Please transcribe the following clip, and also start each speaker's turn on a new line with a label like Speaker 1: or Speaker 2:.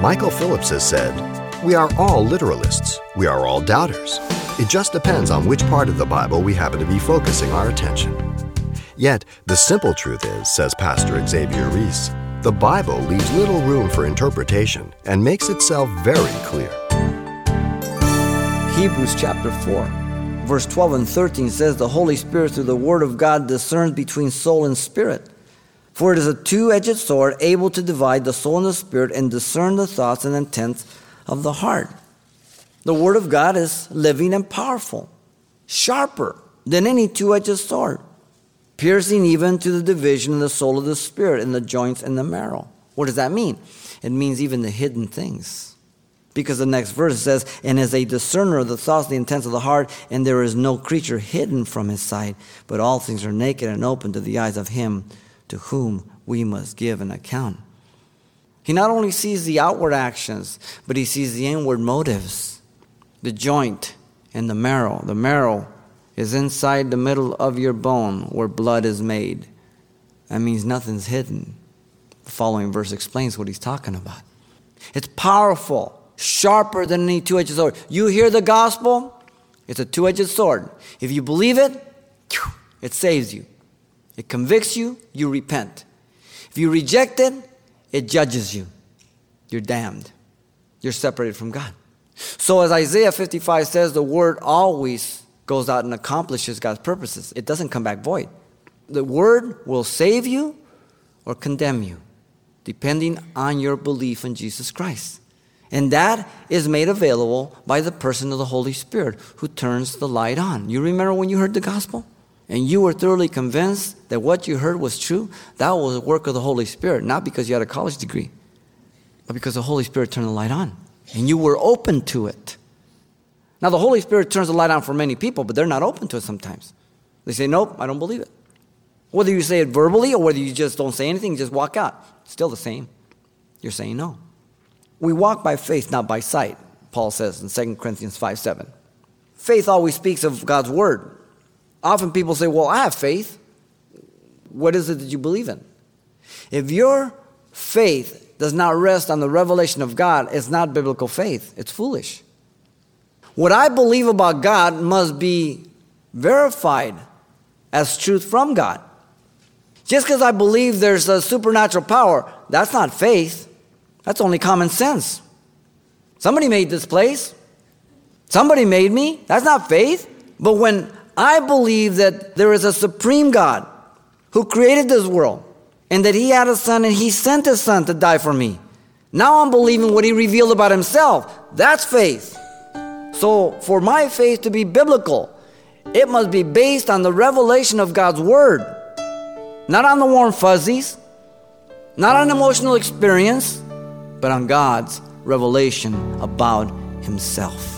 Speaker 1: Michael Phillips has said, We are all literalists. We are all doubters. It just depends on which part of the Bible we happen to be focusing our attention. Yet, the simple truth is, says Pastor Xavier Reese, the Bible leaves little room for interpretation and makes itself very clear.
Speaker 2: Hebrews chapter 4, verse 12 and 13 says, The Holy Spirit, through the Word of God, discerns between soul and spirit. For it is a two edged sword, able to divide the soul and the spirit and discern the thoughts and intents of the heart. The Word of God is living and powerful, sharper than any two edged sword, piercing even to the division of the soul of the spirit and the joints and the marrow. What does that mean? It means even the hidden things. Because the next verse says, And as a discerner of the thoughts, the intents of the heart, and there is no creature hidden from his sight, but all things are naked and open to the eyes of him to whom we must give an account. He not only sees the outward actions, but he sees the inward motives, the joint and the marrow. The marrow is inside the middle of your bone where blood is made. That means nothing's hidden. The following verse explains what he's talking about. It's powerful, sharper than any two edged sword. You hear the gospel, it's a two edged sword. If you believe it, it saves you. It convicts you, you repent. If you reject it, it judges you. You're damned. You're separated from God. So, as Isaiah 55 says, the word always goes out and accomplishes God's purposes. It doesn't come back void. The word will save you or condemn you, depending on your belief in Jesus Christ. And that is made available by the person of the Holy Spirit who turns the light on. You remember when you heard the gospel? And you were thoroughly convinced that what you heard was true, that was the work of the Holy Spirit, not because you had a college degree, but because the Holy Spirit turned the light on and you were open to it. Now, the Holy Spirit turns the light on for many people, but they're not open to it sometimes. They say, Nope, I don't believe it. Whether you say it verbally or whether you just don't say anything, just walk out, still the same. You're saying no. We walk by faith, not by sight, Paul says in 2 Corinthians 5 7. Faith always speaks of God's word, Often people say, Well, I have faith. What is it that you believe in? If your faith does not rest on the revelation of God, it's not biblical faith, it's foolish. What I believe about God must be verified as truth from God. Just because I believe there's a supernatural power, that's not faith. That's only common sense. Somebody made this place. Somebody made me. That's not faith. But when I believe that there is a supreme God who created this world and that he had a son and he sent his son to die for me. Now I'm believing what he revealed about himself. That's faith. So, for my faith to be biblical, it must be based on the revelation of God's word, not on the warm fuzzies, not on emotional experience, but on God's revelation about himself.